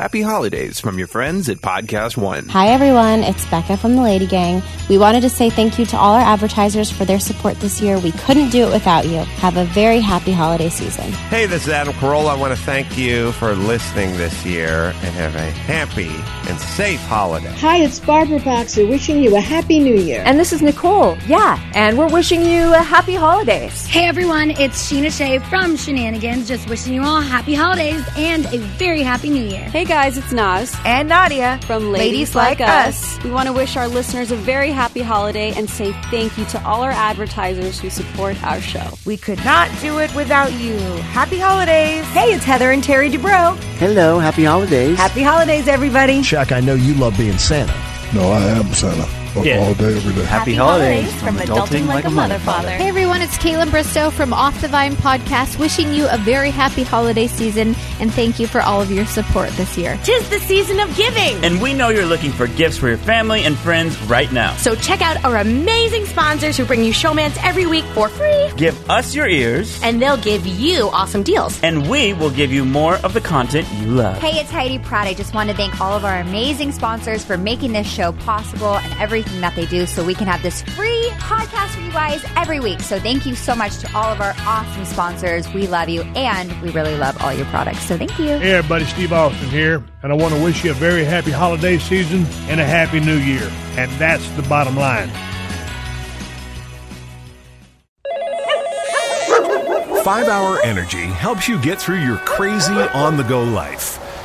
Happy holidays from your friends at Podcast One. Hi, everyone. It's Becca from the Lady Gang. We wanted to say thank you to all our advertisers for their support this year. We couldn't do it without you. Have a very happy holiday season. Hey, this is Adam Carolla. I want to thank you for listening this year and have a happy and safe holiday. Hi, it's Barbara Boxer wishing you a happy new year. And this is Nicole. Yeah, and we're wishing you a happy holidays. Hey, everyone. It's Sheena Shea from Shenanigans. Just wishing you all happy holidays and a very happy new year. Hey, guys, it's Naz. And Nadia from Ladies, Ladies like, like us. us. We want to wish our listeners a very happy holiday and say thank you to all our advertisers who support our show. We could not do it without you. Happy holidays. Hey, it's Heather and Terry Dubrow. Hello, happy holidays. Happy holidays, everybody. Chuck, I know you love being Santa. No, I am Santa yeah. all day, every day. Happy, Happy holidays, holidays, from, from Adulting, Adulting Like, a Mother Father. Hey everyone, it's Kaitlyn Bristowe from Off the Vine Podcast, wishing you a very happy holiday season and thank you for all of your support this year. Tis the season of giving! And we know you're looking for gifts for your family and friends right now. So check out our amazing sponsors who bring you showmans every week for free. Give us your ears. And they'll give you awesome deals. And we will give you more of the content you love. Hey, it's Heidi Pratt. I just want to thank all of our amazing sponsors for making this show possible and everything that they do. So so we can have this free podcast for you guys every week. So thank you so much to all of our awesome sponsors. We love you and we really love all your products. So thank you. Hey everybody, Steve Austin here, and I want to wish you a very happy holiday season and a happy new year. And that's the bottom line. Five Hour Energy helps you get through your crazy on the go life.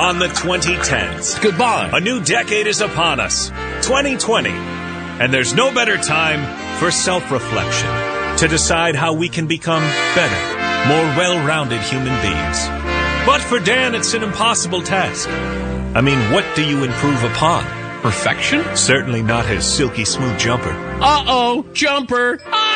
on the 2010s. Goodbye. A new decade is upon us, 2020. And there's no better time for self reflection to decide how we can become better, more well rounded human beings. But for Dan, it's an impossible task. I mean, what do you improve upon? Perfection? Certainly not his silky smooth jumper. Uh oh, jumper! Ah!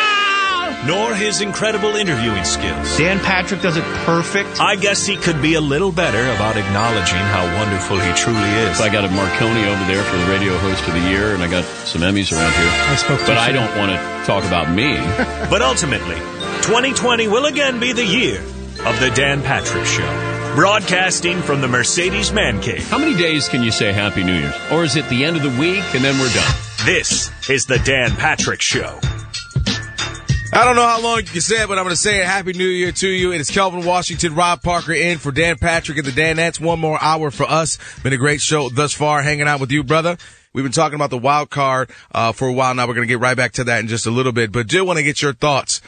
Nor his incredible interviewing skills. Dan Patrick does it perfect. I guess he could be a little better about acknowledging how wonderful he truly is. I got a Marconi over there for the radio host of the year, and I got some Emmys around here. I spoke but I don't want to talk about me. but ultimately, 2020 will again be the year of the Dan Patrick Show. Broadcasting from the Mercedes Man Cave. How many days can you say Happy New Year's? Or is it the end of the week and then we're done? This is the Dan Patrick Show. I don't know how long you can say it, but I'm going to say it. Happy New Year to you. It is Kelvin Washington, Rob Parker in for Dan Patrick and the Danettes. One more hour for us. Been a great show thus far, hanging out with you, brother. We've been talking about the wild card uh, for a while now. We're going to get right back to that in just a little bit, but do want to get your thoughts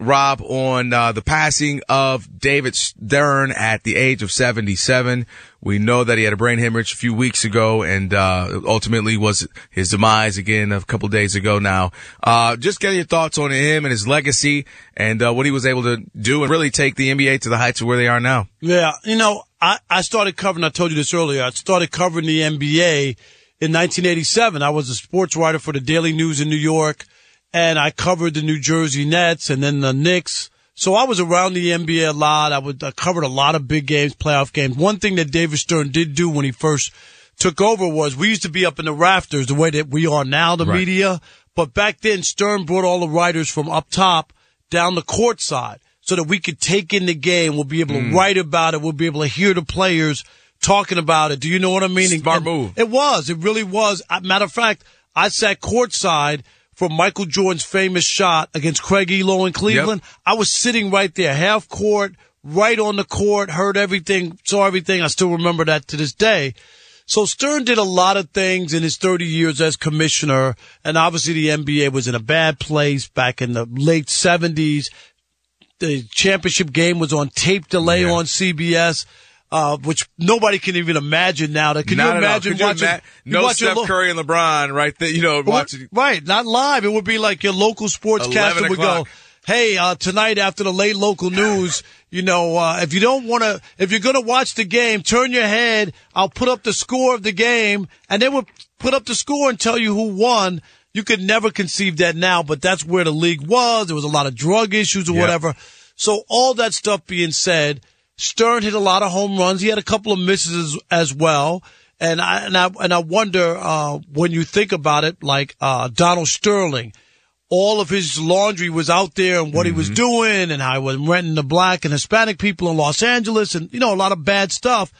Rob, on uh, the passing of David Stern at the age of 77. We know that he had a brain hemorrhage a few weeks ago and uh, ultimately was his demise again a couple days ago now. Uh, just get your thoughts on him and his legacy and uh, what he was able to do and really take the NBA to the heights of where they are now. Yeah, you know, I, I started covering, I told you this earlier, I started covering the NBA in 1987. I was a sports writer for the Daily News in New York and I covered the New Jersey Nets and then the Knicks. So I was around the NBA a lot. I would I covered a lot of big games, playoff games. One thing that David Stern did do when he first took over was we used to be up in the rafters the way that we are now, the right. media. But back then, Stern brought all the writers from up top down the court side so that we could take in the game. We'll be able to mm. write about it. We'll be able to hear the players talking about it. Do you know what I mean? Smart and, move. It was. It really was. Matter of fact, I sat courtside – from Michael Jordan's famous shot against Craig Ehlo in Cleveland. Yep. I was sitting right there, half court, right on the court, heard everything, saw everything. I still remember that to this day. So Stern did a lot of things in his 30 years as commissioner, and obviously the NBA was in a bad place back in the late 70s. The championship game was on tape delay yeah. on CBS uh, which nobody can even imagine now. That Can not you imagine Could watching? You ima- no watch Steph lo- Curry and LeBron right there, you know, watching. Right, not live. It would be like your local sportscaster would go, hey, uh, tonight after the late local news, you know, uh, if you don't want to, if you're going to watch the game, turn your head. I'll put up the score of the game and they would put up the score and tell you who won. You could never conceive that now, but that's where the league was. There was a lot of drug issues or Yep. whatever. So all that stuff being said, Stern hit a lot of home runs. He had a couple of misses as, as well. And I, and I, and I wonder, uh, when you think about it, like, uh, Donald Sterling, all of his laundry was out there and what he was doing and how he was renting the black and Hispanic people in Los Angeles and, you know, a lot of bad stuff.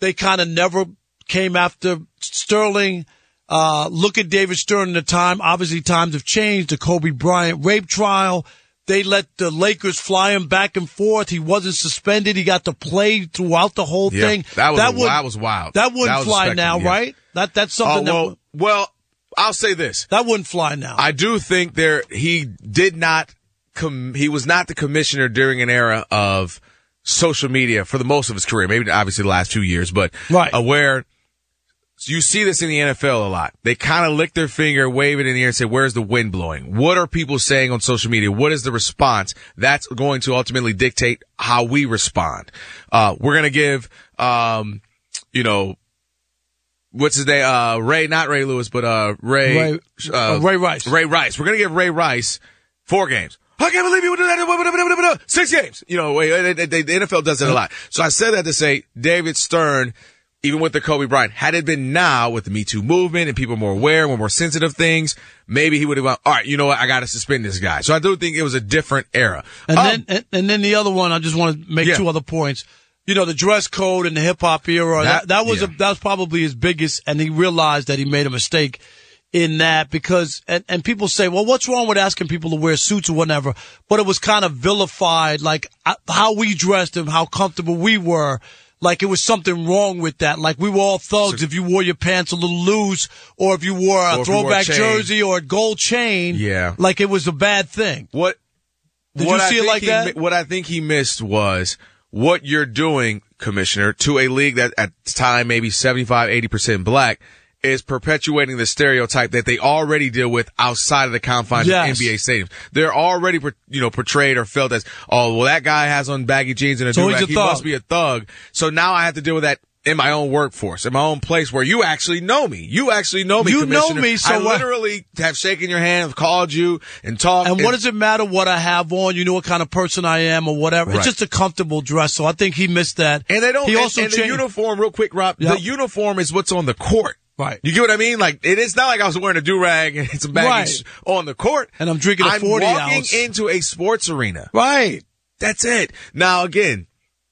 They kind of never came after Sterling. Uh, look at David Stern in the time. Obviously times have changed. The Kobe Bryant rape trial. They let the Lakers fly him back and forth. He wasn't suspended. He got to play throughout the whole Yeah, thing. that was a- would- that was wild. That wouldn't That fly now, yeah. right? That that's something Oh, well, that well, I'll say this. that wouldn't fly now. I do think there he did not com- he was not the commissioner during an era of social media for the most of his career, maybe obviously the last two years, but Right. uh, where you see this in the NFL a lot. They kind of lick their finger, wave it in the air and say, where's the wind blowing? What are people saying on social media? What is the response? That's going to ultimately dictate how we respond. Uh, we're going to give, um, you know, what's his name? Uh, Ray, not Ray Lewis, but, uh, Ray, Ray- uh, Ray Rice. Ray Rice. We're going to give Ray Rice four games. I can't believe you would do that. Six games. You know, wait, they- they- the NFL does it a lot. So I said that to say David Stern, even with the Kobe Bryant, had it been now with the Me Too movement and people more aware, more sensitive things, maybe he would have gone, all right, you know what? I got to suspend this guy. So I do think it was a different era. And Um, then, and, and then the other one, I just want to make Yeah. two other points. You know, the dress code and the hip hop era, that, That- that, was yeah. a, that was probably his biggest, and he realized that he made a mistake in that because, and, and people say, well, what's wrong with asking people to wear suits or whatever? But it was kind of vilified, like uh, how we dressed and how comfortable we were. Like it was something wrong with that. Like we were all thugs if you wore your pants a little loose or if you wore a you wore a throwback jersey or a gold chain. Yeah. Like it was a bad thing. What Did what you see it like he that? What I think he missed was what you're doing, Commissioner, to a league that at the time maybe 75, 80% black is perpetuating the stereotype that they already deal with outside of the confines Yes. of NBA stadiums. They're already, you know, portrayed or felt as, oh, well, that guy has on baggy jeans and a So do-rag. He must be a thug. So now I have to deal with that in my own workforce, in my own place where you actually know me. You actually know me, You know me, so I literally have shaken your hand, have called you and talked. And what does it matter what I have on? You know what kind of person I am or whatever. Right. It's just a comfortable dress. So I think he missed that. And they don't. He and- also and, the uniform, real quick, Rob. Yep. The uniform is what's on the court. Right. You get what I mean? Like it is not like I was wearing a do rag and some baggy Right. on the court, And I'm drinking a I'm walking ounce. into a sports arena. Right. That's it. Now again,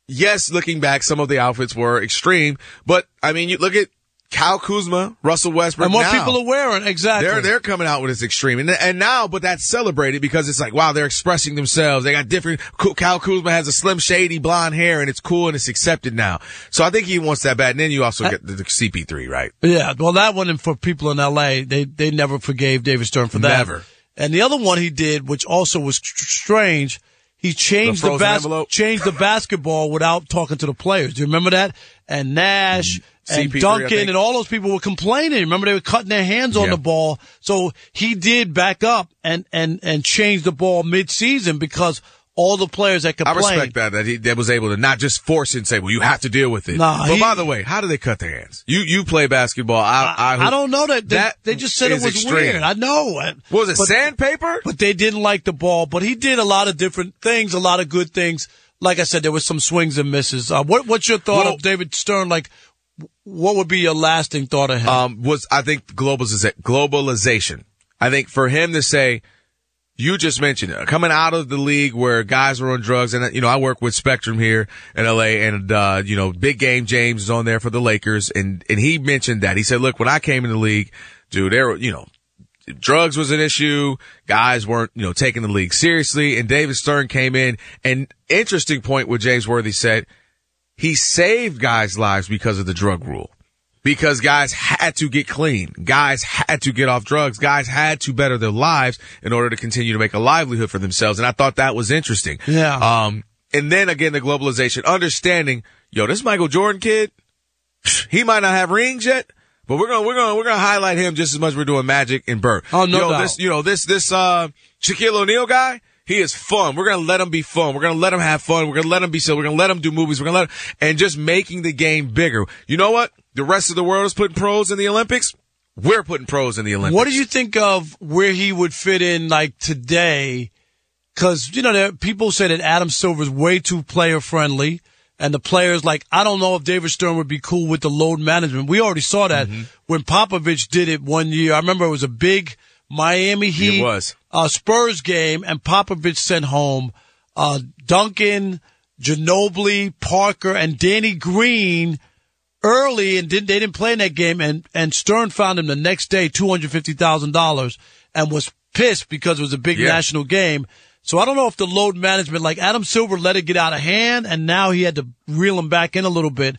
yes, looking back, some of the outfits were extreme, but I mean, you look at Kyle Kuzma, Russell Westbrook. And what now. people are wearing. Exactly. They're they're coming out with this extreme, and and now, but that's celebrated because it's like wow, they're expressing themselves. They got different. Kyle Kuzma has a slim, shady blonde hair, and it's cool and it's accepted now. So I think he wants that bad. And then you also get the, the CP3, right? Yeah. Well, that one, and for people in LA, they, they never forgave David Stern for that. Never. And the other one he did, which also was tr- strange, he changed The the, bas- changed the basketball without talking to the players. Do you remember that? And Nash mm-hmm. And CP3, Duncan and all those people were complaining. Remember they were cutting their hands on Yeah. the ball. So he did back up and, and, and change the ball mid-season because all the players that complained. I respect that that he that was able to not just force it and say, well, you have to deal with it. Nah, but he- by the way, how do they cut their hands? You you play basketball. I I, I don't know that. They, that they just said it was extreme. weird. I know. What was it but- sandpaper? But they didn't like the ball. But he did a lot of different things, a lot of good things. Like I said, there was some swings and misses. Uh, what, what's your thought Well- of David Stern? Like, what would be your lasting thought of him? um, was I think globaliza- globalization. I think for him to say, you just mentioned it, coming out of the league where guys were on drugs, and you know I work with Spectrum here in LA, and uh, you know Big Game James is on there for the Lakers, and and he mentioned that he said, look, when I came in the league, dude, there were you know drugs was an issue. Guys weren't, you know, taking the league seriously. And David Stern came in and interesting point what James Worthy said. He saved guys' lives because of the drug rule. Because guys had to get clean. Guys had to get off drugs. Guys had to better their lives in order to continue to make a livelihood for themselves. And I thought that was interesting. Yeah. Um, and then again, the globalization, understanding, yo, this Michael Jordan kid, he might not have rings yet, but we're gonna we're gonna we're gonna highlight him just as much as we're doing Magic and Bird. Oh, no Yo, doubt. this you know this this uh Shaquille O'Neal guy, He is fun. We're going to let him be fun. We're going to let him have fun. We're going to let him be silly. We're going to let him do movies. We're going to let him, and just making the game bigger. You know what? The rest of the world is putting pros in the Olympics. We're putting pros in the Olympics. What do you think of where he would fit in like today? Cause, you know, there, people say that Adam Silver is way too player friendly. And the players, like, I don't know if David Stern would be cool with the load management. We already saw that mm-hmm. when Popovich did it one year. I remember it was a big Miami Heat it was. Uh, Spurs game, and Popovich sent home uh, Duncan, Ginobili, Parker, and Danny Green early, and didn't, they didn't play in that game. And, and Stern found him the next day, $250,000, and was pissed because it was a big yeah. national game. So I don't know if the load management, like Adam Silver let it get out of hand and now he had to reel him back in a little bit.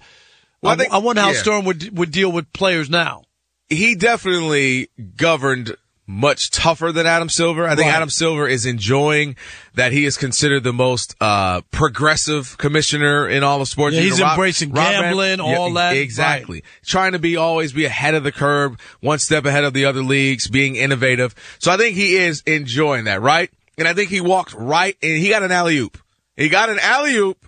Well, I, think, I, wonder how yeah. Stern would, would deal with players now. He definitely governed much tougher than Adam Silver. I think right. Adam Silver is enjoying that he is considered the most uh, progressive commissioner in all of sports. Yeah, he's Rob, embracing Rob gambling, Rand, all yeah, that. Exactly. Right. Trying to be always be ahead of the curve, one step ahead of the other leagues, being innovative. So I think he is enjoying that, right? and I think he walked right and he got an alley oop. He got an alley oop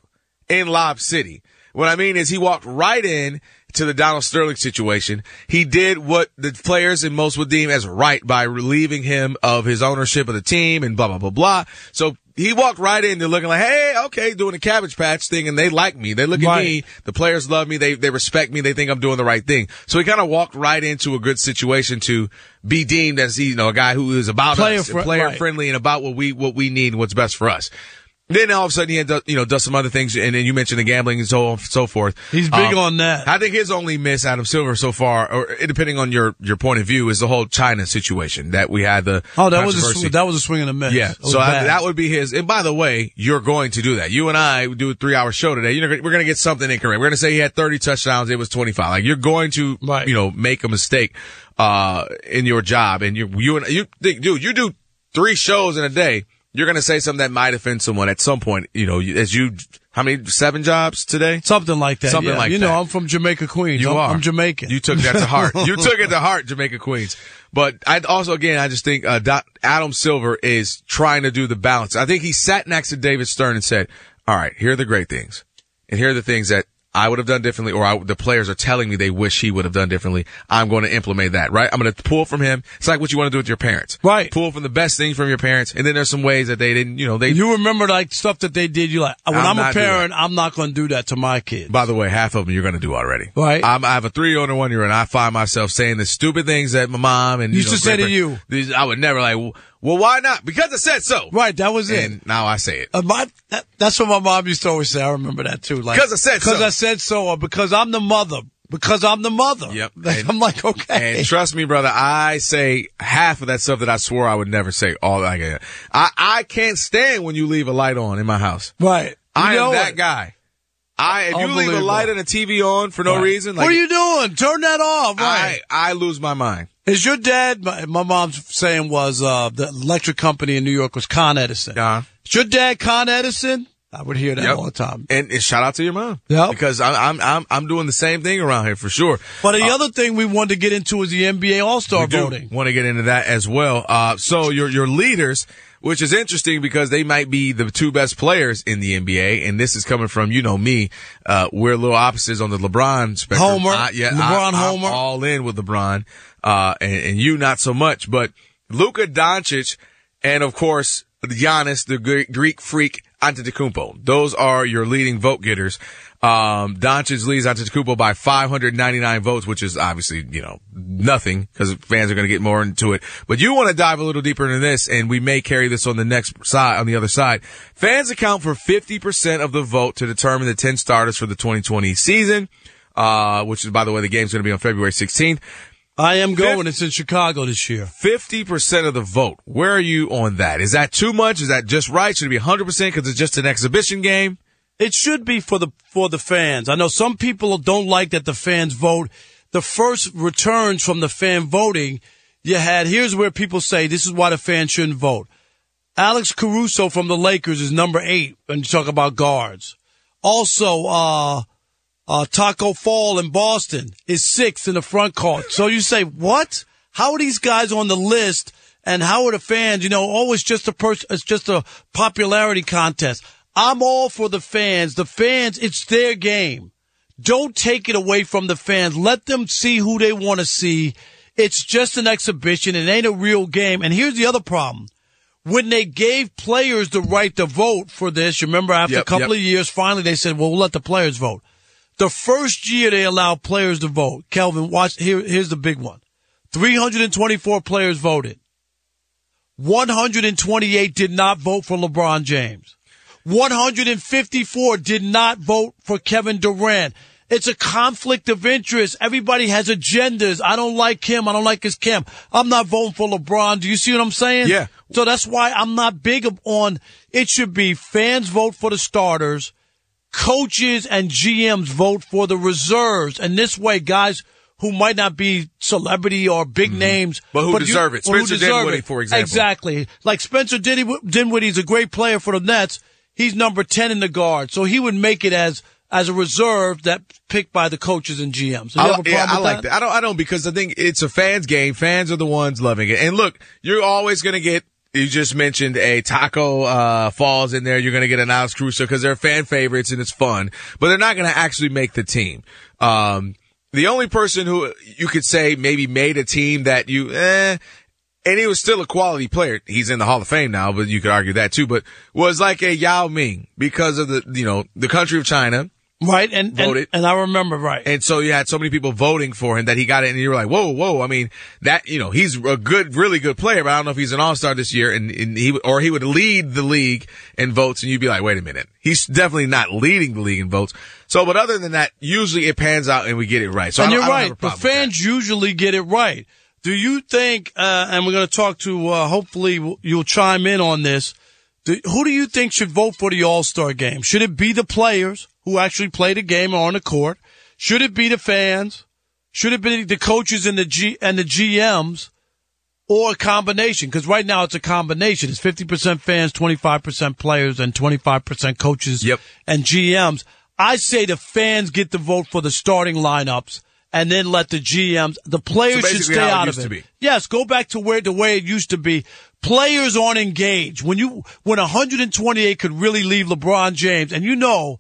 in Lob City. What I mean is he walked right in to the Donald Sterling situation. He did what the players and most would deem as right by relieving him of his ownership of the team and blah, blah, blah, blah. So he walked right in there looking like, hey, okay, doing a cabbage patch thing, and they like me. They look at right. me. The players love me. They they respect me. They think I'm doing the right thing. So he kind of walked right into a good situation to be deemed as you know a guy who is about player us, fr- player right. friendly, and about what we what we need and what's best for us. Then all of a sudden he does, you know, does some other things, and then you mentioned the gambling and so on, so forth. He's big um, on that. I think his only miss, Adam Silver, so far, or depending on your your point of view, is the whole China situation that we had. The oh, that was a, that was a swing and a miss. Yeah, so I, that would be his. And by the way, you're going to do that. You and I do a three hour show today. You're we're going to get something incorrect. We're going to say he had 30 touchdowns. It was 25. Like you're going to, right. you know, make a mistake uh in your job, and you you and you think, dude, you do three shows in a day you're going to say something that might offend someone at some point, you know, as you, how many, seven jobs today? Something like that. Something yeah. like you that. You know, I'm from Jamaica, Queens. You I'm, are. I'm Jamaican. You took that to heart. you took it to heart, Jamaica, Queens. But I also, again, I just think, uh, Adam Silver is trying to do the balance. I think he sat next to David Stern and said, all right, here are the great things. And here are the things that I would have done differently, or I, the players are telling me they wish he would have done differently. I'm going to implement that, right? I'm going to pull from him. It's like what you want to do with your parents, right? Pull from the best things from your parents, and then there's some ways that they didn't, you know, they. You remember like stuff that they did. You like when I'm, I'm a parent, I'm not going to do that to my kids. By the way, half of them you're going to do already, right? I'm, i have a three year old and one year old, and I find myself saying the stupid things that my mom and used you know, to say to you. These I would never like. Well, why not? Because I said so. Right, that was and it. now I say it. Uh, my, that, that's what my mom used to always say. I remember that too. Like because I said so. because so. I said so, or because I'm the mother. Because I'm the mother. Yep. And, I'm like, okay. And trust me, brother, I say half of that stuff that I swore I would never say. All like, I I can't stand when you leave a light on in my house. Right. You I am that it. guy. I if you leave a light and a TV on for no right. reason, like, what are you doing? Turn that off. Right. I I lose my mind. Is your dad? My, my mom's saying was uh, the electric company in New York was Con Edison. Yeah. Is your dad Con Edison? I would hear that yep. all the time. And, and, shout out to your mom. Yeah. Because I'm, I'm, I'm doing the same thing around here for sure. But the uh, other thing we wanted to get into is the NBA All-Star voting. Want to get into that as well. Uh, so your, your leaders, which is interesting because they might be the two best players in the NBA. And this is coming from, you know, me. Uh, we're a little opposites on the LeBron spectrum. Homer. I, yeah. LeBron I, Homer. I'm all in with LeBron. Uh, and, and you not so much, but Luka Doncic and of course, Giannis, the Greek freak, Antetokounmpo. Those are your leading vote getters. Um, Doncic leads Antetokounmpo by 599 votes, which is obviously, you know, nothing because fans are going to get more into it. But you want to dive a little deeper into this and we may carry this on the next side, on the other side. Fans account for 50% of the vote to determine the 10 starters for the 2020 season, uh, which is, by the way, the game's going to be on February 16th. I am going. it's in Chicago this year. 50% of the vote. Where are you on that? Is that too much? Is that just right? Should it be 100% because it's just an exhibition game? It should be for the, for the fans. I know some people don't like that the fans vote. The first returns from the fan voting you had, here's where people say this is why the fans shouldn't vote. Alex Caruso from the Lakers is number eight when you talk about guards. Also, uh, uh, Tacko Fall in Boston is sixth in the front court. So you say, what? How are these guys on the list and how are the fans? You know, oh, just a person, it's just a popularity contest. I'm all for the fans. The fans, it's their game. Don't take it away from the fans. Let them see who they want to see. It's just an exhibition. It ain't a real game. And here's the other problem. When they gave players the right to vote for this, you remember after Yep, a couple yep. of years, finally they said, well, we'll let the players vote. The first year they allowed players to vote, Kelvin, watch, here, here's the big one. 324 players voted. 128 did not vote for LeBron James. 154 did not vote for Kevin Durant. It's a conflict of interest. Everybody has agendas. I don't like him. I don't like his camp. I'm not voting for LeBron. Do you see what I'm saying? Yeah. So that's why I'm not big on it should be fans vote for the starters, coaches and GMs vote for the reserves. And this way, guys who might not be celebrity or big names, Mm-hmm. But who deserve it. Spencer Dinwiddie, for example. Exactly. Like Spencer Dinwiddie, Dinwiddie's a great player for the Nets. He's number 10 in the guard. So he would make it as, as a reserve that picked by the coaches and GMs. You I, have a problem yeah, I like that. I don't. I don't because I think it's a fans game. Fans are the ones loving it. And look, you're always going to get. You just mentioned a Tacko uh, Falls in there. You're going to get an Alex Caruso because they're fan favorites and it's fun, but they're not going to actually make the team. Um, the only person who you could say maybe made a team that you, eh, and he was still a quality player. He's in the Hall of Fame now, but you could argue that too. But was like a Yao Ming because of the you know the country of China. Right, and, and Voted. and I remember right. And so you had so many people voting for him that he got it, and you were like, "Whoa, whoa!" I mean, that you know, he's a good, really good player, but I don't know if he's an All Star this year, and, and he or he would lead the league in votes, and you'd be like, "Wait a minute, he's definitely not leading the league in votes." So, but other than that, usually it pans out and we get it right. So, and I you're don't, I don't have a right. The problem with that. fans usually get it right. Do you think? Uh, and we're going to talk to. Uh, hopefully, you'll chime in on this. Do, who do you think should vote for the All Star game? Should it be the players who actually play the game or on the court? Should it be the fans? Should it be the coaches and the G and the GMs? Or a combination, because right now it's a combination. It's 50% fans, 25% players, and 25% coaches Yep. and GMs. I say the fans get the vote for the starting lineups and then let the GMs, the players So should stay out of it. Yes, go back to where the way it used to be. Players aren't engaged. When you, when 128 could really leave LeBron James, and you know,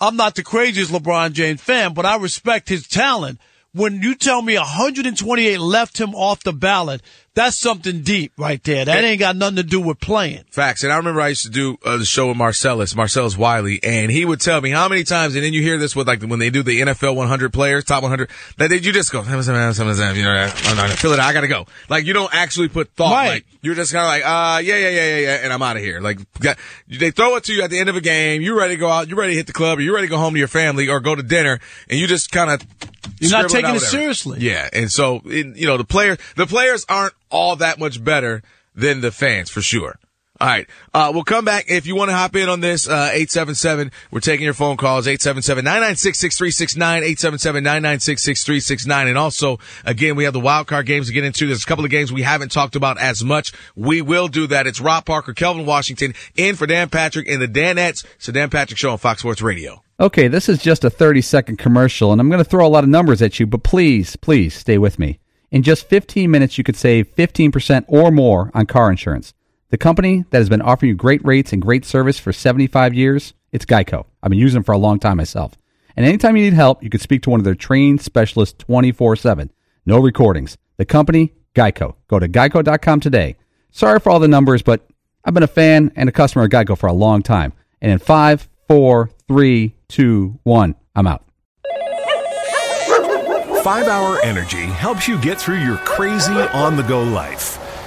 I'm not the craziest LeBron James fan, but I respect his talent. When you tell me 128 left him off the ballot, that's something deep right there. That ain't got nothing to do with playing. Facts. And I remember I used to do uh, the show with Marcellus, Marcellus Wiley, and he would tell me how many times, and then you hear this with like when they do the NFL 100 players, top 100, that they, you just go, you know, I feel it, out, I gotta go. Like you don't actually put thought. Right. Like you're just kind of like, uh, yeah, yeah, yeah, yeah, yeah, and I'm out of here. Like got, they throw it to you at the end of a game. You're ready to go out. You're ready to hit the club, or you're ready to go home to your family, or go to dinner, and you just kind of. You're not taking it seriously. Yeah, and so you know the player, the players aren't all that much better than the fans for sure. All right, uh, we'll come back if you want to hop in on this. Uh, eight seven seven. We're taking your phone calls. 877-996-6369, 877-996-6369. and also again we have the wild card games to get into. There's a couple of games we haven't talked about as much. We will do that. It's Rob Parker, Kelvin Washington, in for Dan Patrick and the Danettes. It's the Dan Patrick Show on Fox Sports Radio. Okay, this is just a 30 second commercial, and I'm going to throw a lot of numbers at you, but please, please stay with me. In just 15 minutes, you could save 15% or more on car insurance. The company that has been offering you great rates and great service for 75 years, it's Geico. I've been using them for a long time myself. And anytime you need help, you can speak to one of their trained specialists 24 7. No recordings. The company, Geico. Go to geico.com today. Sorry for all the numbers, but I've been a fan and a customer of Geico for a long time. And in five, four, three, two, one, I'm out. 5 Hour Energy helps you get through your crazy on the go life.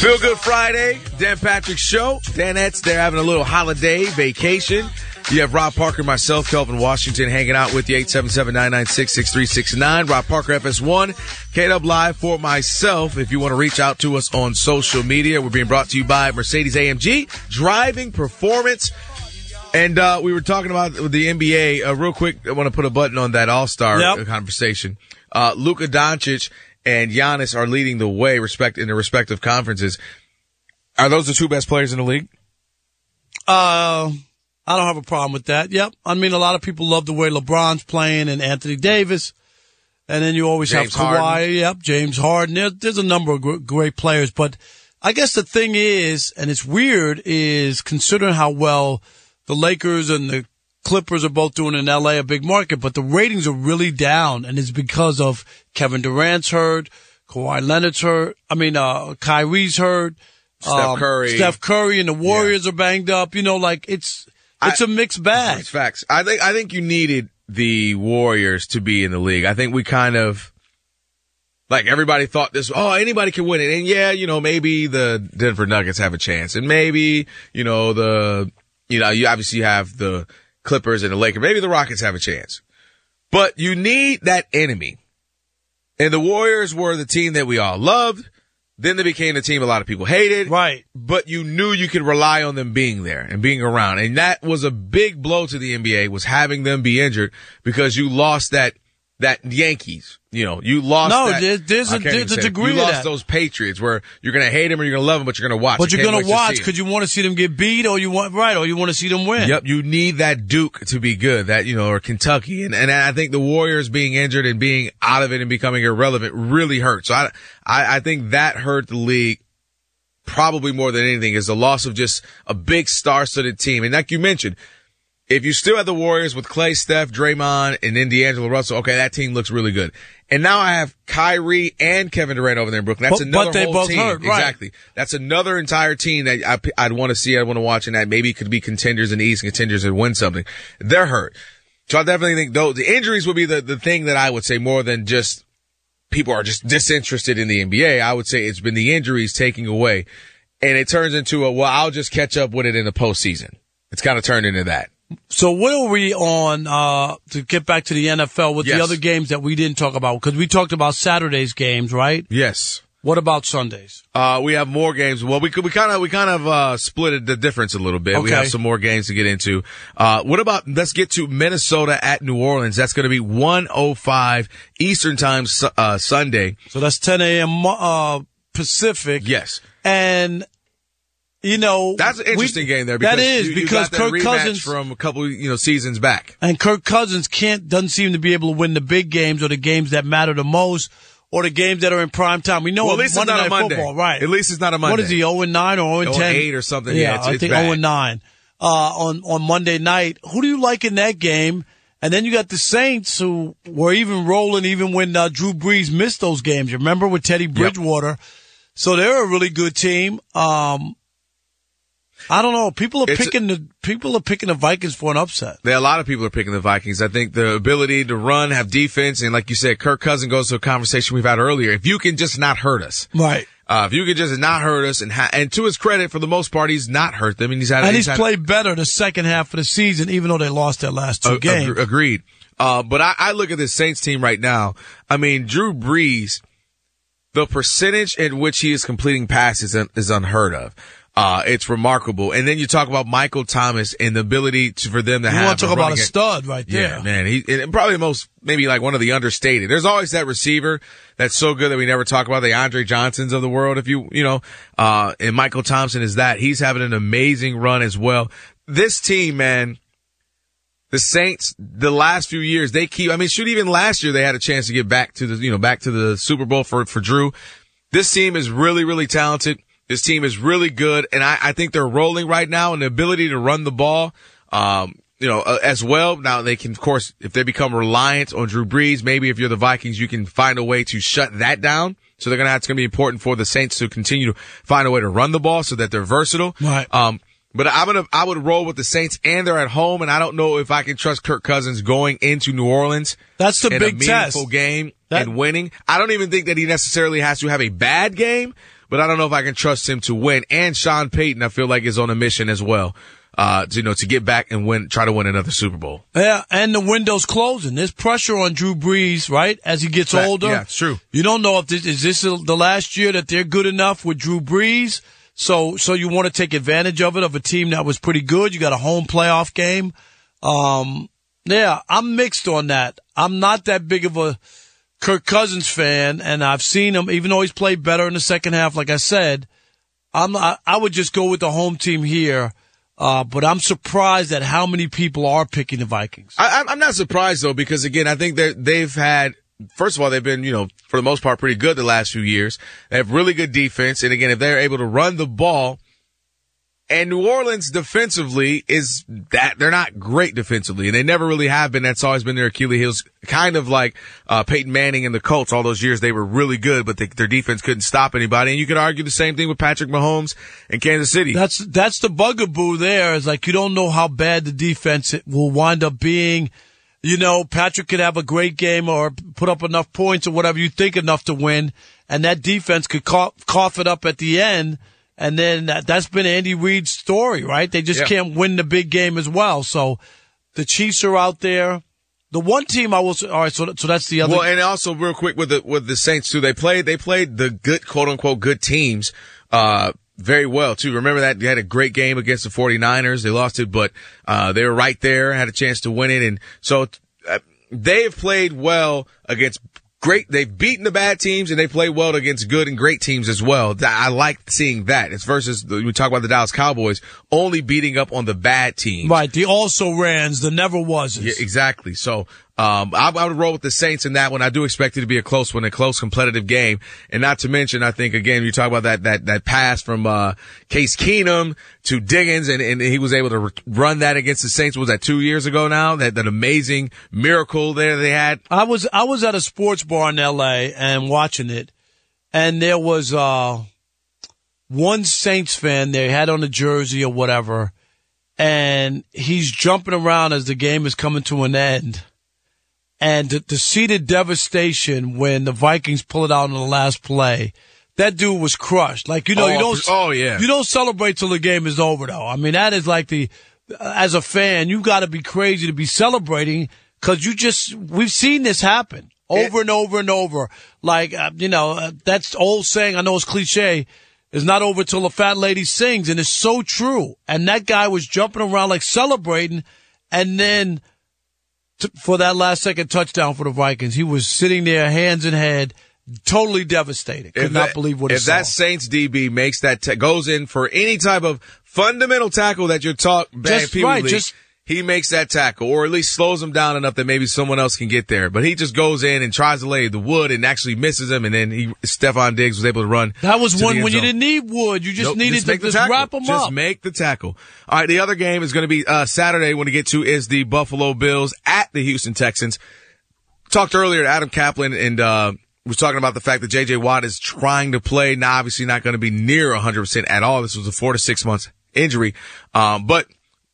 Feel Good Friday, Dan Patrick Show. Danettes, they're having a little holiday vacation. You have Rob Parker, myself, Kelvin Washington, hanging out with you, 877-996-6369. Rob Parker, FS1, KW Live for myself. If you want to reach out to us on social media, we're being brought to you by Mercedes AMG, driving performance. And uh, we were talking about the NBA. Uh, real quick, I want to put a button on that All-Star Yep. conversation. Uh, Luka Doncic and Giannis are leading the way respect in their respective conferences. Are those the two best players in the league? Uh, I don't have a problem with that. Yep. I mean, a lot of people love the way LeBron's playing and Anthony Davis. And then you always James have Kawhi. Harden. Yep. James Harden. There, there's a number of great players, but I guess the thing is, and it's weird, is considering how well the Lakers and the Clippers are both doing in LA, a big market, but the ratings are really down and it's because of Kevin Durant's hurt, Kawhi Leonard's hurt. I mean, uh, Kyrie's hurt. Steph um, Curry. Steph Curry and the Warriors are banged up. You know, like it's, it's I- a mixed bag. It's facts. I think I think you needed the Warriors to be in the league. I think we kind of like everybody thought this. Oh, anybody can win it, and yeah, you know, maybe the Denver Nuggets have a chance, and maybe you know the you know you obviously have the Clippers and the Lakers. Maybe the Rockets have a chance, but you need that enemy. And the Warriors were the team that we all loved. Then they became the team a lot of people hated. Right. But you knew you could rely on them being there and being around. And that was a big blow to the NBA was having them be injured because you lost that, that Yankees. You know, you lost No, that- there- there's a- there's a degree You lost that. those Patriots where you're going to hate them or you're going to love them, but you're going to watch. But you're going to watch because you want to see them get beat or you want, right, or you want to see them win. Yep, you need that Duke to be good, that, you know, or Kentucky. And, and I think the Warriors being injured and being out of it and becoming irrelevant really hurt. So I, I, I think that hurt the league probably more than anything is the loss of just a big star-studded team. And like you mentioned, if you still have the Warriors with Clay, Steph, Draymond, and then D'Angelo Russell, okay, that team looks really good. And now I have Kyrie and Kevin Durant over there in Brooklyn. That's But- another but they whole both team. hurt, right. Exactly. That's another entire team that I, I'd want to see. I'd want to watch, and that maybe could be contenders in the East, contenders and win something. They're hurt. So I definitely think though the injuries would be the, the thing that I would say more than just people are just disinterested in the NBA. I would say it's been the injuries taking away, and it turns into a well, I'll just catch up with it in the postseason. It's kind of turned into that. So what are we on, uh, to get back to the NFL with Yes. the other games that we didn't talk about? Because we talked about Saturday's games, right? Yes. What about Sundays? Uh, we have more games. Well, we could, we kind of, we kind of, uh, split the difference a little bit. We have some more games to get into. Uh, what about, let's get to Minnesota at New Orleans. That's going to be 105 Eastern time, uh, Sunday. So that's 10 a.m. uh, Pacific. Yes. And, you know. That's an we- interesting game there. Because that is you, you because Kirk Cousins. from a couple, you know, seasons back. And Kirk Cousins can't doesn't seem to be able to win the big games or the games that matter the most or the games that are in prime time. We know Well, at least it's Monday not a Monday. Football, right? At least it's not a Monday. is he? 0 and 9 or 0 and 10? 8 or something. Yeah, it's- I it's think bad. 0 and 9 uh, on on Monday night. Who do you like in that game? And then you got the Saints who were even rolling even when uh, Drew Brees missed those games. You remember with Teddy Bridgewater? So they're a really good team. Um, I don't know. People are It's a- picking the people are picking the Vikings for an upset. There, a lot of people are picking the Vikings. I think the ability to run, have defense, and like you said, Kirk Cousin goes to a conversation we've had earlier. If you can just not hurt us, Right. uh, if you can just not hurt us, and ha- and to his credit, for the most part, he's not hurt them, and he's had And he's had- played better the second half of the season, even though they lost their last two Ag- games. ag- agreed. Uh, but I, I look at this Saints team right now. I mean, Drew Brees, the percentage in which he is completing passes is unheard of. Uh, it's remarkable. And then you talk about Michael Thomas and the ability to, for them to You have. want to talk about a game. stud right there. Yeah, man. He and probably the most, maybe like one of the understated. There's always that receiver that's so good that we never talk about the Andre Johnsons of the world. If you, you know, uh, and Michael Thompson is that. He's having an amazing run as well. This team, man, the Saints, the last few years, they keep, I mean, shoot, even last year they had a chance to get back to the, you know, back to the Super Bowl for, for Drew. This team is really, really talented. This team is really good. And I, I think they're rolling right now and the ability to run the ball, um, you know, uh, as well. Now they can, of course, if they become reliant on Drew Brees, maybe if you're the Vikings, you can find a way to shut that down. So they're going to have, it's going to be important for the Saints to continue to find a way to run the ball so that they're versatile. Right. Um, but I'm gonna, I would roll with the Saints and they're at home and I don't know if I can trust Kirk Cousins going into New Orleans. That's the big a meaningful test. game That- and winning. I don't even think that he necessarily has to have a bad game, but I don't know if I can trust him to win. And Sean Payton, I feel like is on a mission as well. uh, to, you know, to get back and win, try to win another Super Bowl. Yeah, and the window's closing. There's pressure on Drew Brees, right? As he gets Fact, older. yeah, it's true. You don't know if this is this the last year that they're good enough with Drew Brees. So, so you want to take advantage of it of a team that was pretty good. You got a home playoff game. Um, yeah, I'm mixed on that. I'm not that big of a Kirk Cousins fan, and I've seen him, even though he's played better in the second half, like I said, I'm, I, I would just go with the home team here. Uh, but I'm surprised at how many people are picking the Vikings. I, I'm not surprised though, because again, I think that they've had, first of all, they've been, you know, for the most part, pretty good the last few years. They have really good defense. And again, if they're able to run the ball, and New Orleans defensively is that they're not great defensively, and they never really have been. That's always been their Achilles heels. Kind of like uh, Peyton Manning and the Colts. All those years they were really good, but they, their defense couldn't stop anybody. And you could argue the same thing with Patrick Mahomes and Kansas City. That's that's the bugaboo. There is like you don't know how bad the defense will wind up being. You know, Patrick could have a great game or put up enough points or whatever you think enough to win, and that defense could cough, cough it up at the end and then that, has been Andy Reid's story, right? They just yeah. can't win the big game as well. So the Chiefs are out there. The one team I will say, all right, so, so that's the other. Well, and also real quick with the, with the Saints too, they played, they played the good, quote unquote, good teams, uh, very well too. Remember that they had a great game against the 49ers. They lost it, but, uh, they were right there, had a chance to win it. And so, uh, they've played well against great. They've beaten the bad teams and they play well against good and great teams as well. I like seeing that. It's versus we talk about the Dallas Cowboys only beating up on the bad teams. Right. The also rans, the never was. Yeah, exactly. So um, I, I, would roll with the Saints in that one. I do expect it to be a close one, a close competitive game. And not to mention, I think again, you talk about that, that, that pass from, uh, Case Keenum to Diggs and, and he was able to run that against the Saints. Was that two years ago now? That, that amazing miracle there they had. I was, I was at a sports bar in LA and watching it and there was, uh, one Saints fan there had on a jersey or whatever and he's jumping around as the game is coming to an end and to, to see the devastation when the Vikings pull it out in the last play, that dude was crushed. Like you know, oh, you don't. Oh yeah. You don't celebrate till the game is over, though. I mean, that is like the. As a fan, you got to be crazy to be celebrating because you just we've seen this happen over it, and over and over. Like uh, you know, uh, that's old saying. I know it's cliche. It's not over till the fat lady sings, and it's so true. And that guy was jumping around like celebrating, and then for that last second touchdown for the Vikings. He was sitting there, hands in head, totally devastated. Could if not that, believe what he if saw. that Saints DB makes that t- goes in for any type of fundamental tackle that you're talking, just right, just he makes that tackle or at least slows him down enough that maybe someone else can get there. But he just goes in and tries to lay the wood and actually misses him. And then he, Stefon Diggs was able to run. That was one when you didn't need wood. You just nope, needed just to just tackle. wrap him just up. Just make the tackle. All right. The other game is going to be, uh, Saturday when we get to is the Buffalo Bills at the Houston Texans. Talked earlier to Adam Kaplan and, uh, was talking about the fact that JJ Watt is trying to play. Now, obviously not going to be near 100% at all. This was a four to six months injury. Um, but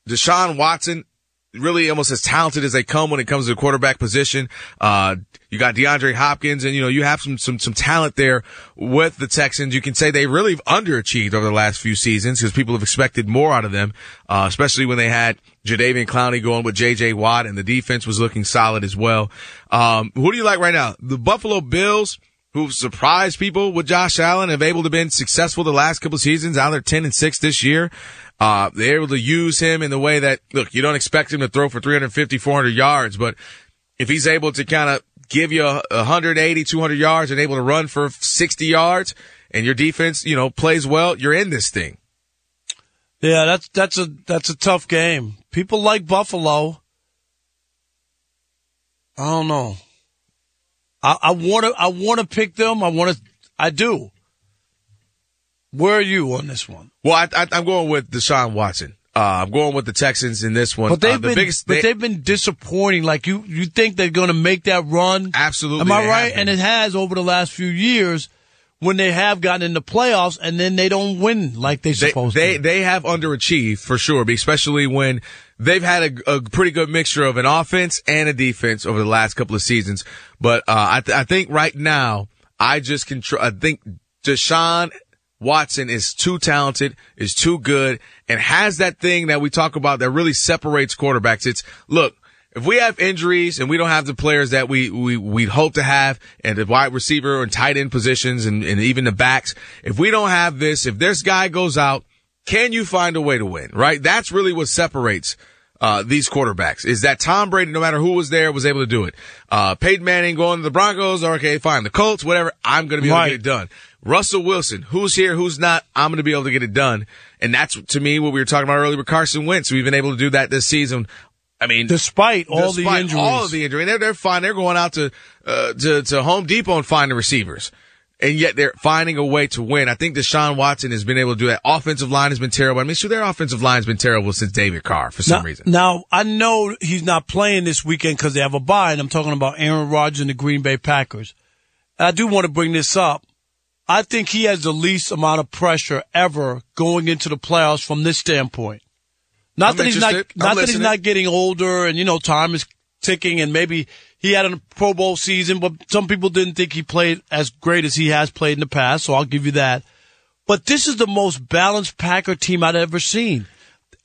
Deshaun Watson, really almost as talented as they come when it comes to the quarterback position. Uh, you got DeAndre Hopkins and, you know, you have some, some, some talent there with the Texans. You can say they really underachieved over the last few seasons because people have expected more out of them, uh, especially when they had Jadeveon Clowney going with JJ Watt and the defense was looking solid as well. Um, who do you like right now? The Buffalo Bills, who've surprised people with Josh Allen, have able to been successful the last couple seasons. Now they're 10 and 6 this year. Uh, they're able to use him in the way that, look, you don't expect him to throw for 350, 400 yards, but if he's able to kind of give you 180, 200 yards and able to run for 60 yards and your defense, you know, plays well, you're in this thing. Yeah, that's, that's a, that's a tough game. People like Buffalo. I don't know. I I want to, I want to pick them. I want to, I do. Where are you on this one? Well, I, am going with Deshaun Watson. Uh, I'm going with the Texans in this one. But they've uh, the been, biggest, but they, have been disappointing. Like you, you think they're going to make that run? Absolutely. Am I right? And it has over the last few years when they have gotten in the playoffs and then they don't win like they're they, supposed they, to. They they have underachieved for sure, especially when they've had a, a, pretty good mixture of an offense and a defense over the last couple of seasons. But uh, I, th- I think right now, I just control. I think Deshaun Watson is too talented, is too good, and has that thing that we talk about that really separates quarterbacks. It's, look, if we have injuries and we don't have the players that we, we, we'd hope to have and the wide receiver and tight end positions and, and even the backs, if we don't have this, if this guy goes out, can you find a way to win, right? That's really what separates uh, these quarterbacks is that Tom Brady, no matter who was there, was able to do it. Uh, Peyton Manning going to the Broncos, okay, fine. The Colts, whatever, I'm going to be able right. to get it done. Russell Wilson, who's here, who's not, I'm going to be able to get it done. And that's to me what we were talking about earlier with Carson Wentz. We've been able to do that this season. I mean, despite all despite the injuries, all of the injury, they're they're fine. They're going out to uh, to to Home Depot and finding receivers and yet they're finding a way to win. I think Deshaun Watson has been able to do that. Offensive line has been terrible. I mean, sure, their offensive line has been terrible since David Carr for some now, reason. Now, I know he's not playing this weekend because they have a bye, and I'm talking about Aaron Rodgers and the Green Bay Packers. I do want to bring this up. I think he has the least amount of pressure ever going into the playoffs from this standpoint. Not I'm that he's not, not that he's not getting older, and you know, time is ticking, and maybe he had a Pro Bowl season, but some people didn't think he played as great as he has played in the past, so I'll give you that. But this is the most balanced Packer team I've ever seen.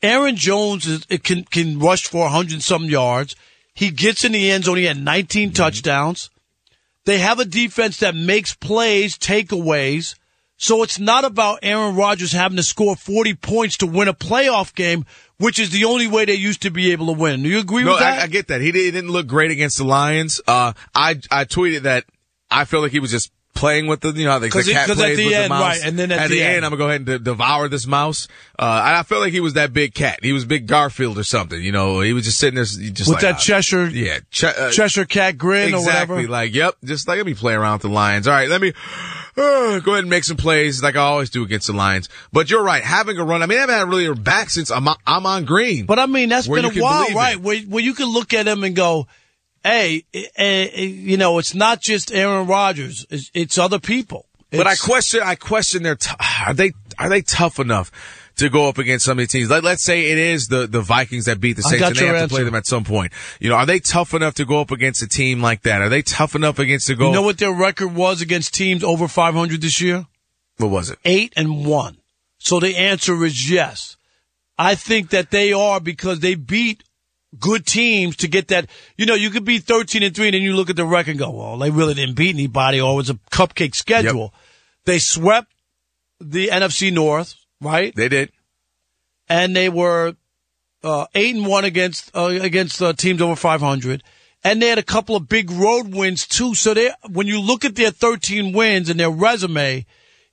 Aaron Jones is, can can rush for 100 some yards. He gets in the end zone. He had 19 mm-hmm. touchdowns. They have a defense that makes plays, takeaways. So it's not about Aaron Rodgers having to score 40 points to win a playoff game which is the only way they used to be able to win. Do you agree no, with that? I, I get that. He didn't look great against the Lions. Uh, I, I tweeted that I feel like he was just playing with the, you know, the, the cat plays at the with end, the mouse. Right, and then at, at the, the end, end, I'm gonna go ahead and de- devour this mouse. Uh, I felt like he was that big cat. He was big Garfield or something. You know, he was just sitting there, just with like, that Cheshire, yeah, che- uh, Cheshire cat grin exactly, or whatever. Like, yep, just like let me play around with the Lions. All right, let me. Uh, go ahead and make some plays like I always do against the Lions. But you're right, having a run. I mean, I haven't had really a back since I'm, I'm on green. But I mean, that's been a while, right? Where, where you can look at him and go, hey, eh, eh, you know, it's not just Aaron Rodgers; it's, it's other people. It's, but I question, I question their, t- are they, are they tough enough to go up against some of these teams? Let, us say it is the, the Vikings that beat the Saints and they have answer. to play them at some point. You know, are they tough enough to go up against a team like that? Are they tough enough against the go? You know what their record was against teams over 500 this year? What was it? Eight and one. So the answer is yes. I think that they are because they beat good teams to get that. You know, you could be 13 and 3 and then you look at the record and go, well, they really didn't beat anybody or it was a cupcake schedule. Yep. They swept the NFC North, right? They did. And they were uh, 8 and 1 against uh, against uh, teams over 500. And they had a couple of big road wins too. So they when you look at their 13 wins and their resume,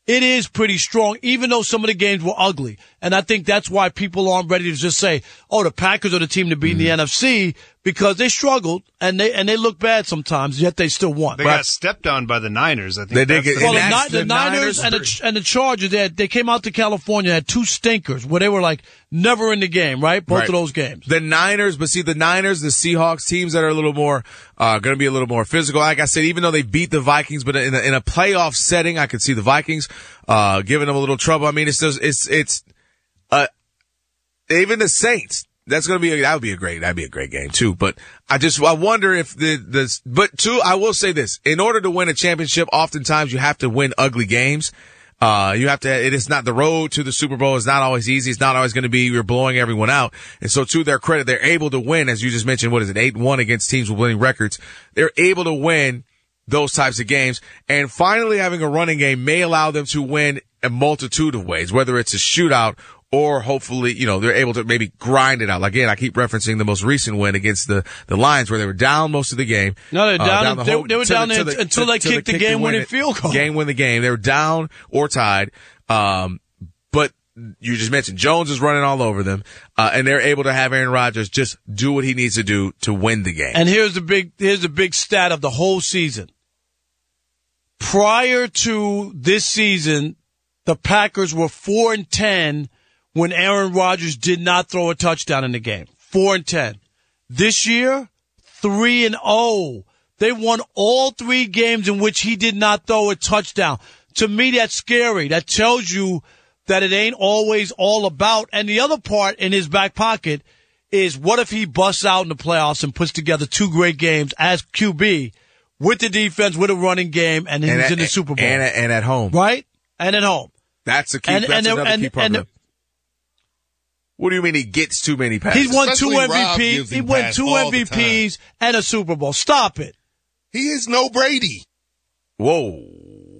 it is pretty strong, even though some of the games were ugly. And I think that's why people aren't ready to just say, "Oh, the Packers are the team to beat mm-hmm. in the NFC," because they struggled and they and they look bad sometimes. Yet they still won. They but, got stepped on by the Niners. I think they did get, the, well, the, the, the, Niners, Niners and the, and the Chargers. They, had, they came out to California had two stinkers where they were like never in the game. Right, both right. of those games. The Niners, but see the Niners, the Seahawks, teams that are a little more uh, going to be a little more physical. Like I said, even though they beat the Vikings, but in a, in a playoff setting, I could see the Vikings uh, giving them a little trouble. I mean, it's just, it's it's uh, even the Saints. That's gonna be a, that would be a great that'd be a great game too. But I just I wonder if the the but two I will say this: in order to win a championship, oftentimes you have to win ugly games. Uh, you have to, it is not the road to the Super Bowl is not always easy. It's not always going to be you're blowing everyone out. And so to their credit, they're able to win, as you just mentioned, what is it, 8-1 against teams with winning records. They're able to win those types of games. And finally having a running game may allow them to win a multitude of ways, whether it's a shootout or hopefully, you know, they're able to maybe grind it out. Like, again, I keep referencing the most recent win against the, the Lions where they were down most of the game. No, they're down. Uh, down the they, whole, they, were down the, the, until to, they kicked the, the game winning field goal. Game win the game. They were down or tied. Um, but you just mentioned Jones is running all over them, uh, and they're able to have Aaron Rodgers just do what he needs to do to win the game. And here's the big, here's the big stat of the whole season. Prior to this season, the Packers were four and ten when Aaron Rodgers did not throw a touchdown in the game. Four and ten. This year, three and oh. They won all three games in which he did not throw a touchdown. To me, that's scary. That tells you that it ain't always all about. And the other part in his back pocket is what if he busts out in the playoffs and puts together two great games as QB with the defense, with a running game, and he's and in the Super Bowl. And, and at home. Right? And at home. That's a key. And- that's and- another and- key part. And- of it. what do you mean he gets too many passes? He's won two Especially Rob MVPs. He won two MVPs and a Super Bowl. Stop it. He is no Brady. Whoa.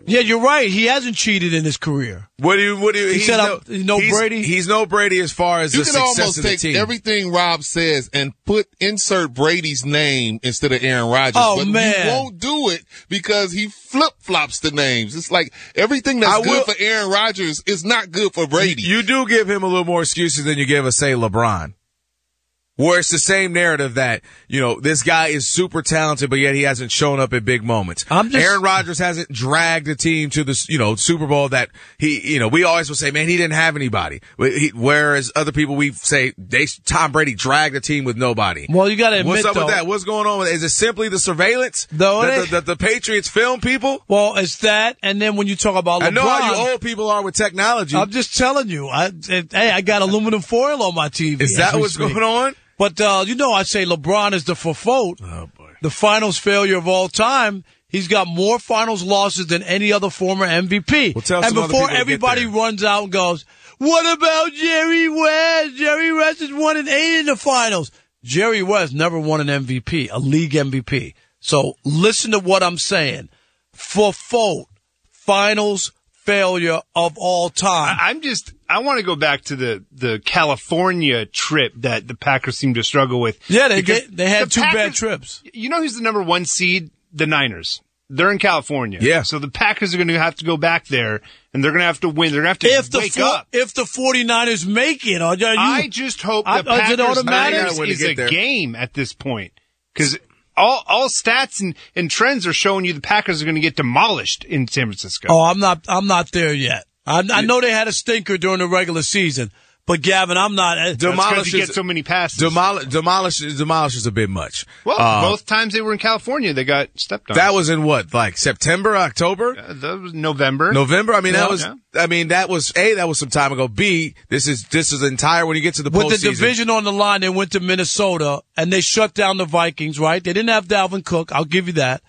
Yeah, you're right. He hasn't cheated in his career. What do you? What do you? He said, no, I'm- he's no he's- Brady? He's no Brady as far as You the can success almost of the take team. everything Rob says and put insert Brady's name instead of Aaron Rodgers. Oh, but man. you won't do it because he flip flops the names. It's like everything that's I good will- for Aaron Rodgers is not good for Brady. You do give him a little more excuses than you give us, say, LeBron. Where it's the same narrative that, you know, this guy is super talented, but yet he hasn't shown up at big moments. I'm just- Aaron Rodgers hasn't dragged the team to the, you know, Super Bowl that he, you know, we always will say, man, he didn't have anybody. He- Whereas other people, we say, they, Tom Brady dragged the team with nobody. Well, you got to admit, What's up though, with that? What's going on with it? Is it simply the surveillance? It that, the, that the Patriots film people? Well, it's that, and then when you talk about LeBron, I know how you old people are with technology. I'm just telling you. I, hey, I got aluminum foil on my TV. Is that what's speak. going on? But uh, you know, I say LeBron is the faute. Oh. The finals failure of all time. He's got more finals losses than any other former MVP. Well, and before people to get everybody runs out and goes, "What about Jerry West? Jerry West has won an eight in the finals." Jerry West never won an MVP, a league MVP. So listen to what I'm saying. For fault, finals failure of all time. I'm just. I want to go back to the the California trip that the Packers seem to struggle with. yeah, they get, they had the two bad trips. You know who's the number one seed? The Niners. They're in California. Yeah. So the Packers are going to have to go back there, and they're going to have to win. They're going to have to If the wake up. if the 49ers make it, are you, I just hope the Packers? Niners is get a there. game at this point because all all stats and, and trends are showing you the Packers are going to get demolished in San Francisco. Oh, I'm not. I'm not there yet. I, I know they had a stinker during the regular season, but Gavin, I'm not. That's 'cause demolishes- you get so many passes. Demol- demolish demolishes a bit much. well, Uh, both times they were in California, they got stepped on. that was in what, like September, October, Uh, that was November. November. I mean, that was. Yeah. I mean, that was a. That was some time ago. B. This is this is entire when you get to the With the postseason. division on the line, they went to Minnesota and they shut down the Vikings. Right? They didn't have Dalvin Cook. I'll give you that.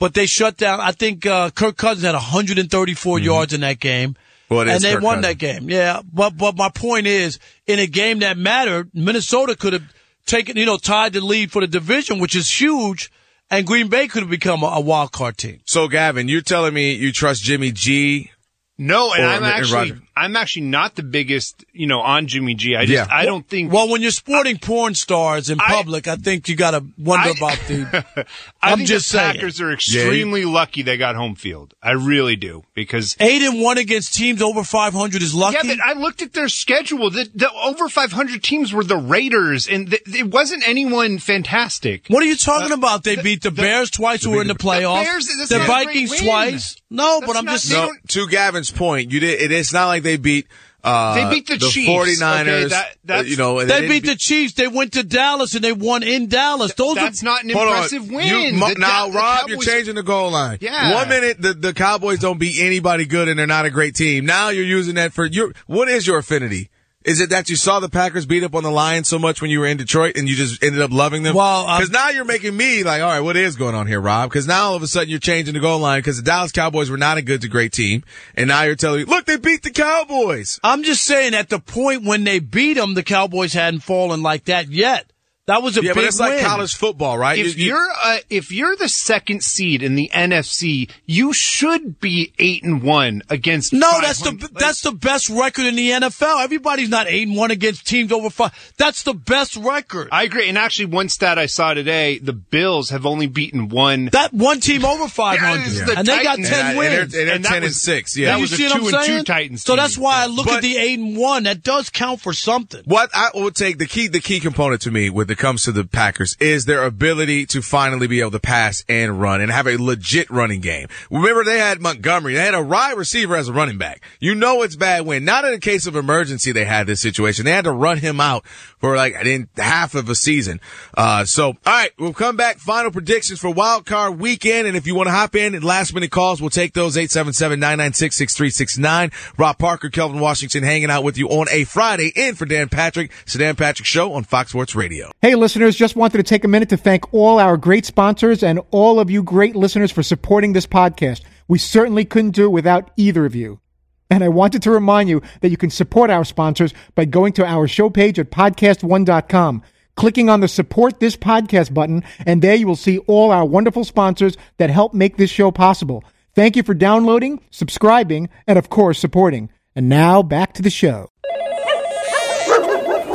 But they shut down. I think uh, Kirk Cousins had 134 yards in that game. Well, and they won Cousins. that game. Yeah, but but my point is, in a game that mattered, Minnesota could have taken, you know, tied the lead for the division, which is huge, and Green Bay could have become a, a wild card team. So, Gavin, you're telling me you trust Jimmy G? No, and Or- I'm and actually Roger. I'm actually not the biggest, you know, on Jimmy G. I just Yeah. I don't think Well, when you're sporting porn stars in public, I think you got to wonder I- about the. I I'm think just the saying. Packers are extremely lucky they got home field. I really do because Eight and one against teams over 500 is lucky. Yeah, but I looked at their schedule. The, the over 500 teams were the Raiders, and th- it wasn't anyone fantastic. what are you talking uh, about? They beat the, Bears twice, who were in the playoffs. Bears, the not a great Vikings twice. No, That's but I'm not- just they No, to Gavin's point, you did. It, it's not like they beat. Uh, They beat the Chiefs, 49ers. okay, that- that's- uh, you know, They didn't beat the Chiefs. They went to Dallas and they won in Dallas. Those That's are not an Hold on. impressive win. You- The- now, the Rob, you're changing the goal line. Yeah. One minute the, the Cowboys don't beat anybody good and they're not a great team. Now you're using that for your. What is your affinity? Is it that you saw the Packers beat up on the Lions so much when you were in Detroit and you just ended up loving them? Well, uh, because now you're making me like, all right, what is going on here, Rob? Because now all of a sudden you're changing the goal line because the Dallas Cowboys were not a good to great team, and now you're telling me, look, they beat the Cowboys. I'm just saying at the point when they beat them, the Cowboys hadn't fallen like that yet. That was a yeah, big but it's like win. college football, right? If You- you- you're uh, if you're the second seed in the NFC, you should be eight and one against. No, that's the 500. that's the best record in the NFL. Everybody's not eight and one against teams over five. That's the best record. I agree. And actually, one stat I saw today: the Bills have only beaten one. That one team over five Yeah, the and they got ten And I- and wins. they're- and they're And that 10 and 6, yeah. that you was a see what two I'm and two saying? Titans. So team. that's why I look But- at the eight and one. That does count for something. What I would take the key, the key component to me with it comes to the Packers is their ability to finally be able to pass and run and have a legit running game. Remember they had Montgomery. They had a wide receiver as a running back. You know it's bad when not in a case of emergency they had this situation. They had to run him out for like in half of a season. Uh, so all right, we'll come back. Final predictions for wild card weekend. And if you want to hop in and last minute calls, we'll take those 877-996-6369. Rob Parker, Kelvin Washington hanging out with you on a Friday in for Dan Patrick. It's the Dan Patrick Show on Fox Sports Radio. Hey, listeners, just wanted to take a minute to thank all our great sponsors and all of you great listeners for supporting this podcast. We certainly couldn't do it without either of you. And I wanted to remind you that you can support our sponsors by going to our show page at podcast1.com, clicking on the support this podcast button, and there you will see all our wonderful sponsors that help make this show possible. Thank you for downloading, subscribing, and of course, supporting. And now back to the show.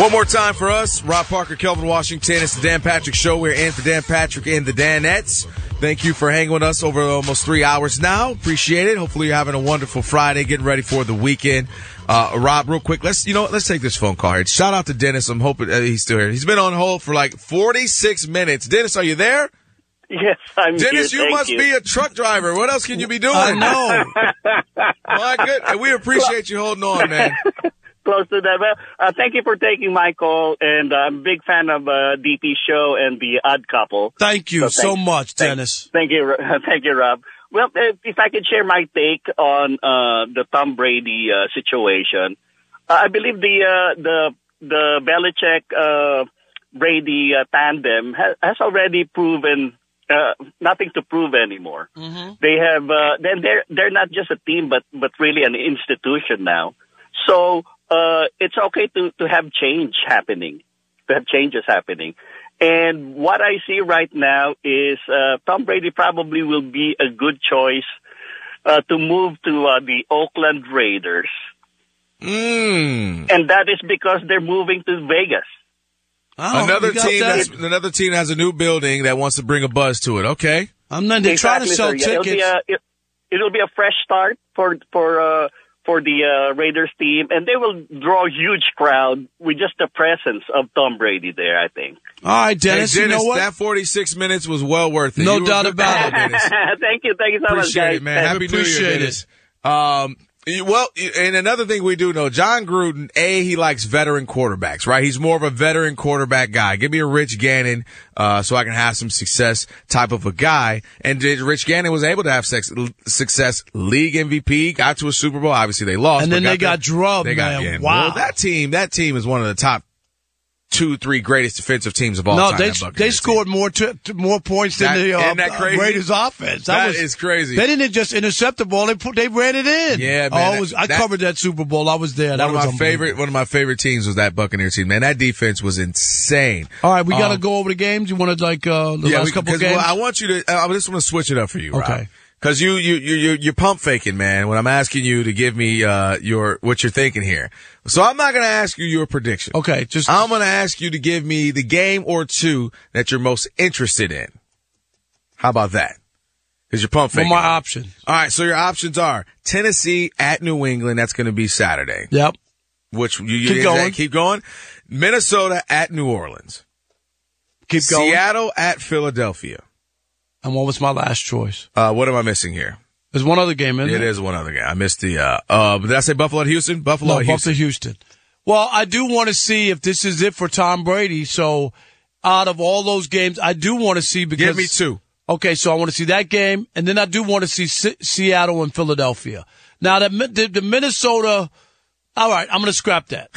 One more time for us, Rob Parker, Kelvin Washington. It's the Dan Patrick Show. We're in for Dan Patrick and the Danettes. Thank you for hanging with us over almost three hours now. Appreciate it. Hopefully you're having a wonderful Friday, getting ready for the weekend. Uh, Rob, real quick, let's, you know, let's take this phone call here. Shout out to Dennis. I'm hoping uh, he's still here. He's been on hold for like 46 minutes. Dennis, are you there? Yes, I'm Dennis, here. you Thank must you. be a truck driver. What else can you be doing? I know. My good. We appreciate you holding on, man. Close to that. Well, uh, thank you for taking my call, and uh, I'm a big fan of uh, DP show and the Odd Couple. Thank you So so thank- much, thank- Dennis. Thank you, thank you, Rob. Well, if, if I could share my take on uh, the Tom Brady uh, situation, uh, I believe the uh, the the Belichick uh, Brady uh, tandem has, has already proven uh, nothing to prove anymore. They have uh, then they're they're not just a team, but but really an institution now. So uh, it's okay to to have change happening, to have changes happening. And what I see right now is uh, Tom Brady probably will be a good choice uh, to move to uh, the Oakland Raiders, Mm. and that is because they're moving to Vegas. Oh, another team that's, another team has a new building that wants to bring a buzz to it. Okay. I'm not. They're trying to sell sir. Yeah, it'll be tickets. a it, it'll be a fresh start for for uh, for the uh, Raiders team, and they will draw a huge crowd with just the presence of Tom Brady there. I think. All right, Dennis. Hey, you know what? That 46 minutes was well worth it. No You doubt about it. Thank you, thank you so much, guys. it, man. Happy New Year, it. Dennis. Um, you- well, and another thing we do know, Jon Gruden, A, he likes veteran quarterbacks, right? He's more of a veteran quarterback guy. Give me a Rich Gannon, uh, so I can have some success type of a guy. And Rich Gannon was able to have sex, success, league MVP, got to a Super Bowl. Obviously they lost. And then they the- got drubbed, They got, man. yeah, Wow. well, that team, that team is one of the top two, three greatest defensive teams of all no, time. No, they that they team. scored more t- more points than the uh, that crazy? Raiders offense. That was, is crazy. They didn't just intercept the ball; they put they ran it in. Yeah, man, that- it was, I covered that Super Bowl. I was there. One that of was my favorite, one of my favorite teams was that Buccaneer team. Man, that defense was insane. All right, we got to Um, go over the games. You want to like uh, the last we- couple games? well, I want you to. I just want to switch it up for you. Okay. Because you you you you you're pump faking, man. When I'm asking you to give me uh your what you're thinking here, so I'm not going to ask you your prediction. okay, just I'm going to ask you to give me the game or two that you're most interested in. How about that? Because you're pump for faking. my option. All right, so your options are Tennessee at New England. That's going to be Saturday. Yep. Which you, you Keep going. Keep going. Minnesota at New Orleans. Keep going. Seattle at Philadelphia. And what was my last choice? Uh, what am I missing here? There's one other game, isn't It there? is one other game. I missed the. Uh, uh, did I say Buffalo at Houston? Buffalo No, at Buffalo, Houston. Houston. Well, I do want to see if this is it for Tom Brady. So, out of all those games, I do want to see because Give me two. Okay, so I want to see that game, and then I do want to see Se- Seattle and Philadelphia. Now, that the, the Minnesota. All right, I'm going to scrap that.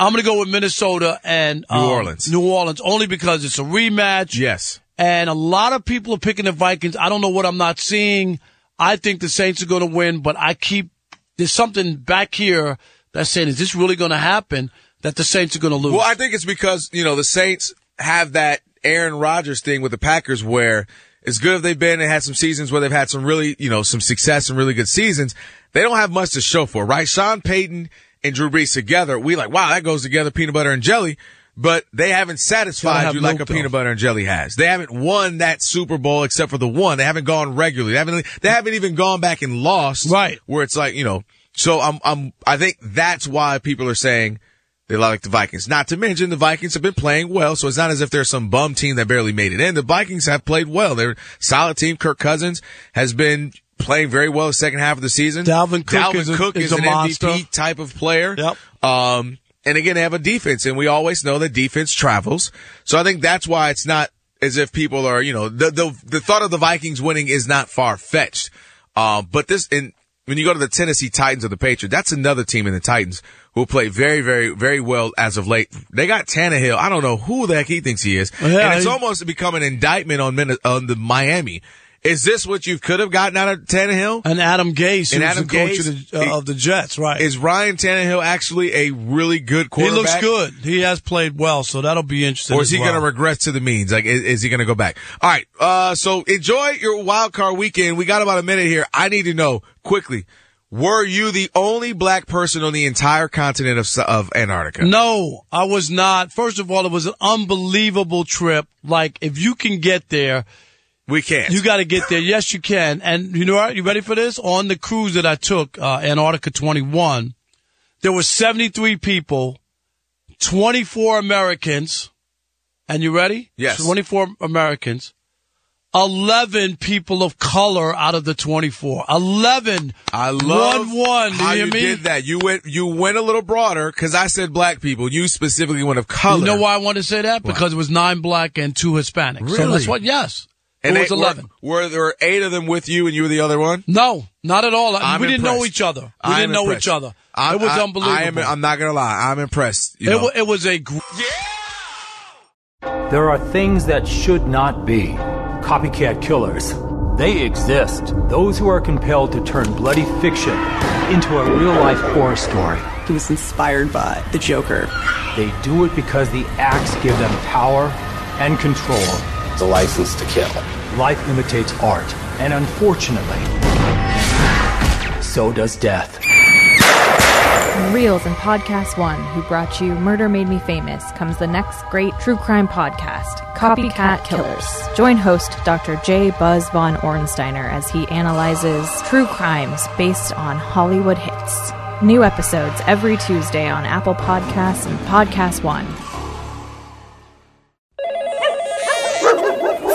I'm going to go with Minnesota and New um, Orleans. New Orleans only because it's a rematch. Yes. And a lot of people are picking the Vikings. I don't know what I'm not seeing. I think the Saints are going to win, but I keep there's something back here that's saying, is this really going to happen? That the Saints are going to lose? Well, I think it's because you know the Saints have that Aaron Rodgers thing with the Packers, where as good as they've been and had some seasons where they've had some really you know some success and really good seasons, they don't have much to show for, right? Sean Payton and Drew Brees together, we like wow that goes together, peanut butter and jelly. But they haven't satisfied have you like a peanut butter and jelly has. They haven't won that Super Bowl except for the one. They haven't gone regularly. They haven't. They haven't even gone back and lost. Right. Where it's like you know. So I'm. I'm. I think that's why people are saying They like the Vikings. Not to mention the Vikings have been playing well, so it's not as if they're some bum team that barely made it in. The Vikings have played well. They're a solid team. Kirk Cousins has been playing very well the second half of the season. Dalvin Cook Dalvin is a- Cook is is, an monster. MVP type of player. Yep. Um, and again, they have a defense, and we always know that defense travels. So I think that's why it's not as if people are, you know, the the, the thought of the Vikings winning is not far fetched. Um, but this, and when you go to the Tennessee Titans or the Patriots, that's another team in the Titans who play very, very, very well as of late. They got Tannehill. I don't know who the heck he thinks he is, Yeah, and it's he- almost become an indictment on on the Miami. Is this what you could have gotten out of Tannehill? And Adam Gase, And Adam Gase, of, the, uh, of the Jets, right? Is Ryan Tannehill actually a really good quarterback? he looks good. He has played well, so that'll be interesting. Or is he well. going to regress to the means? Like, is, is he going to go back? All right. Uh, so enjoy your wild card weekend. We got about a minute here. I need to know quickly. Were you the only black person on the entire continent of, of Antarctica? No, I was not. First of all, it was an unbelievable trip. Like, if you can get there, we can't. You got to get there. Yes, you can. And you know what? You ready for this? On the cruise that I took, uh, Antarctica 21, there were 73 people, 24 Americans. And you ready? Yes. 24 Americans. 11 people of color out of the 24. 11. I love one one. how you you did that. You went you went a little broader because I said black people. You specifically went of color. You know why I wanted to say that? Because it was nine black and two Hispanics. So Really? that's what, yes. And it was they- 11. Were, were there eight of them with you, and you were the other one? No, not at all. I'm we didn't know each other. We I'm didn't know impressed. each other. I'm- it was I- unbelievable. I am, I'm not gonna lie. I'm impressed. You it, know? wa- it was a gr- There are things that should not be. Copycat killers. They exist. Those who are compelled to turn bloody fiction into a real life horror story. He was inspired by the Joker. They do it because the acts give them power and control. The license to kill. Life imitates art, and unfortunately, so does death. Reelz and Podcast One, who brought you Murder Made Me Famous, comes the next great true crime podcast, Copycat Killers. Join host Dr. J. Buzz Von Ornsteiner as he analyzes true crimes based on Hollywood hits. New episodes every Tuesday on Apple Podcasts and Podcast One.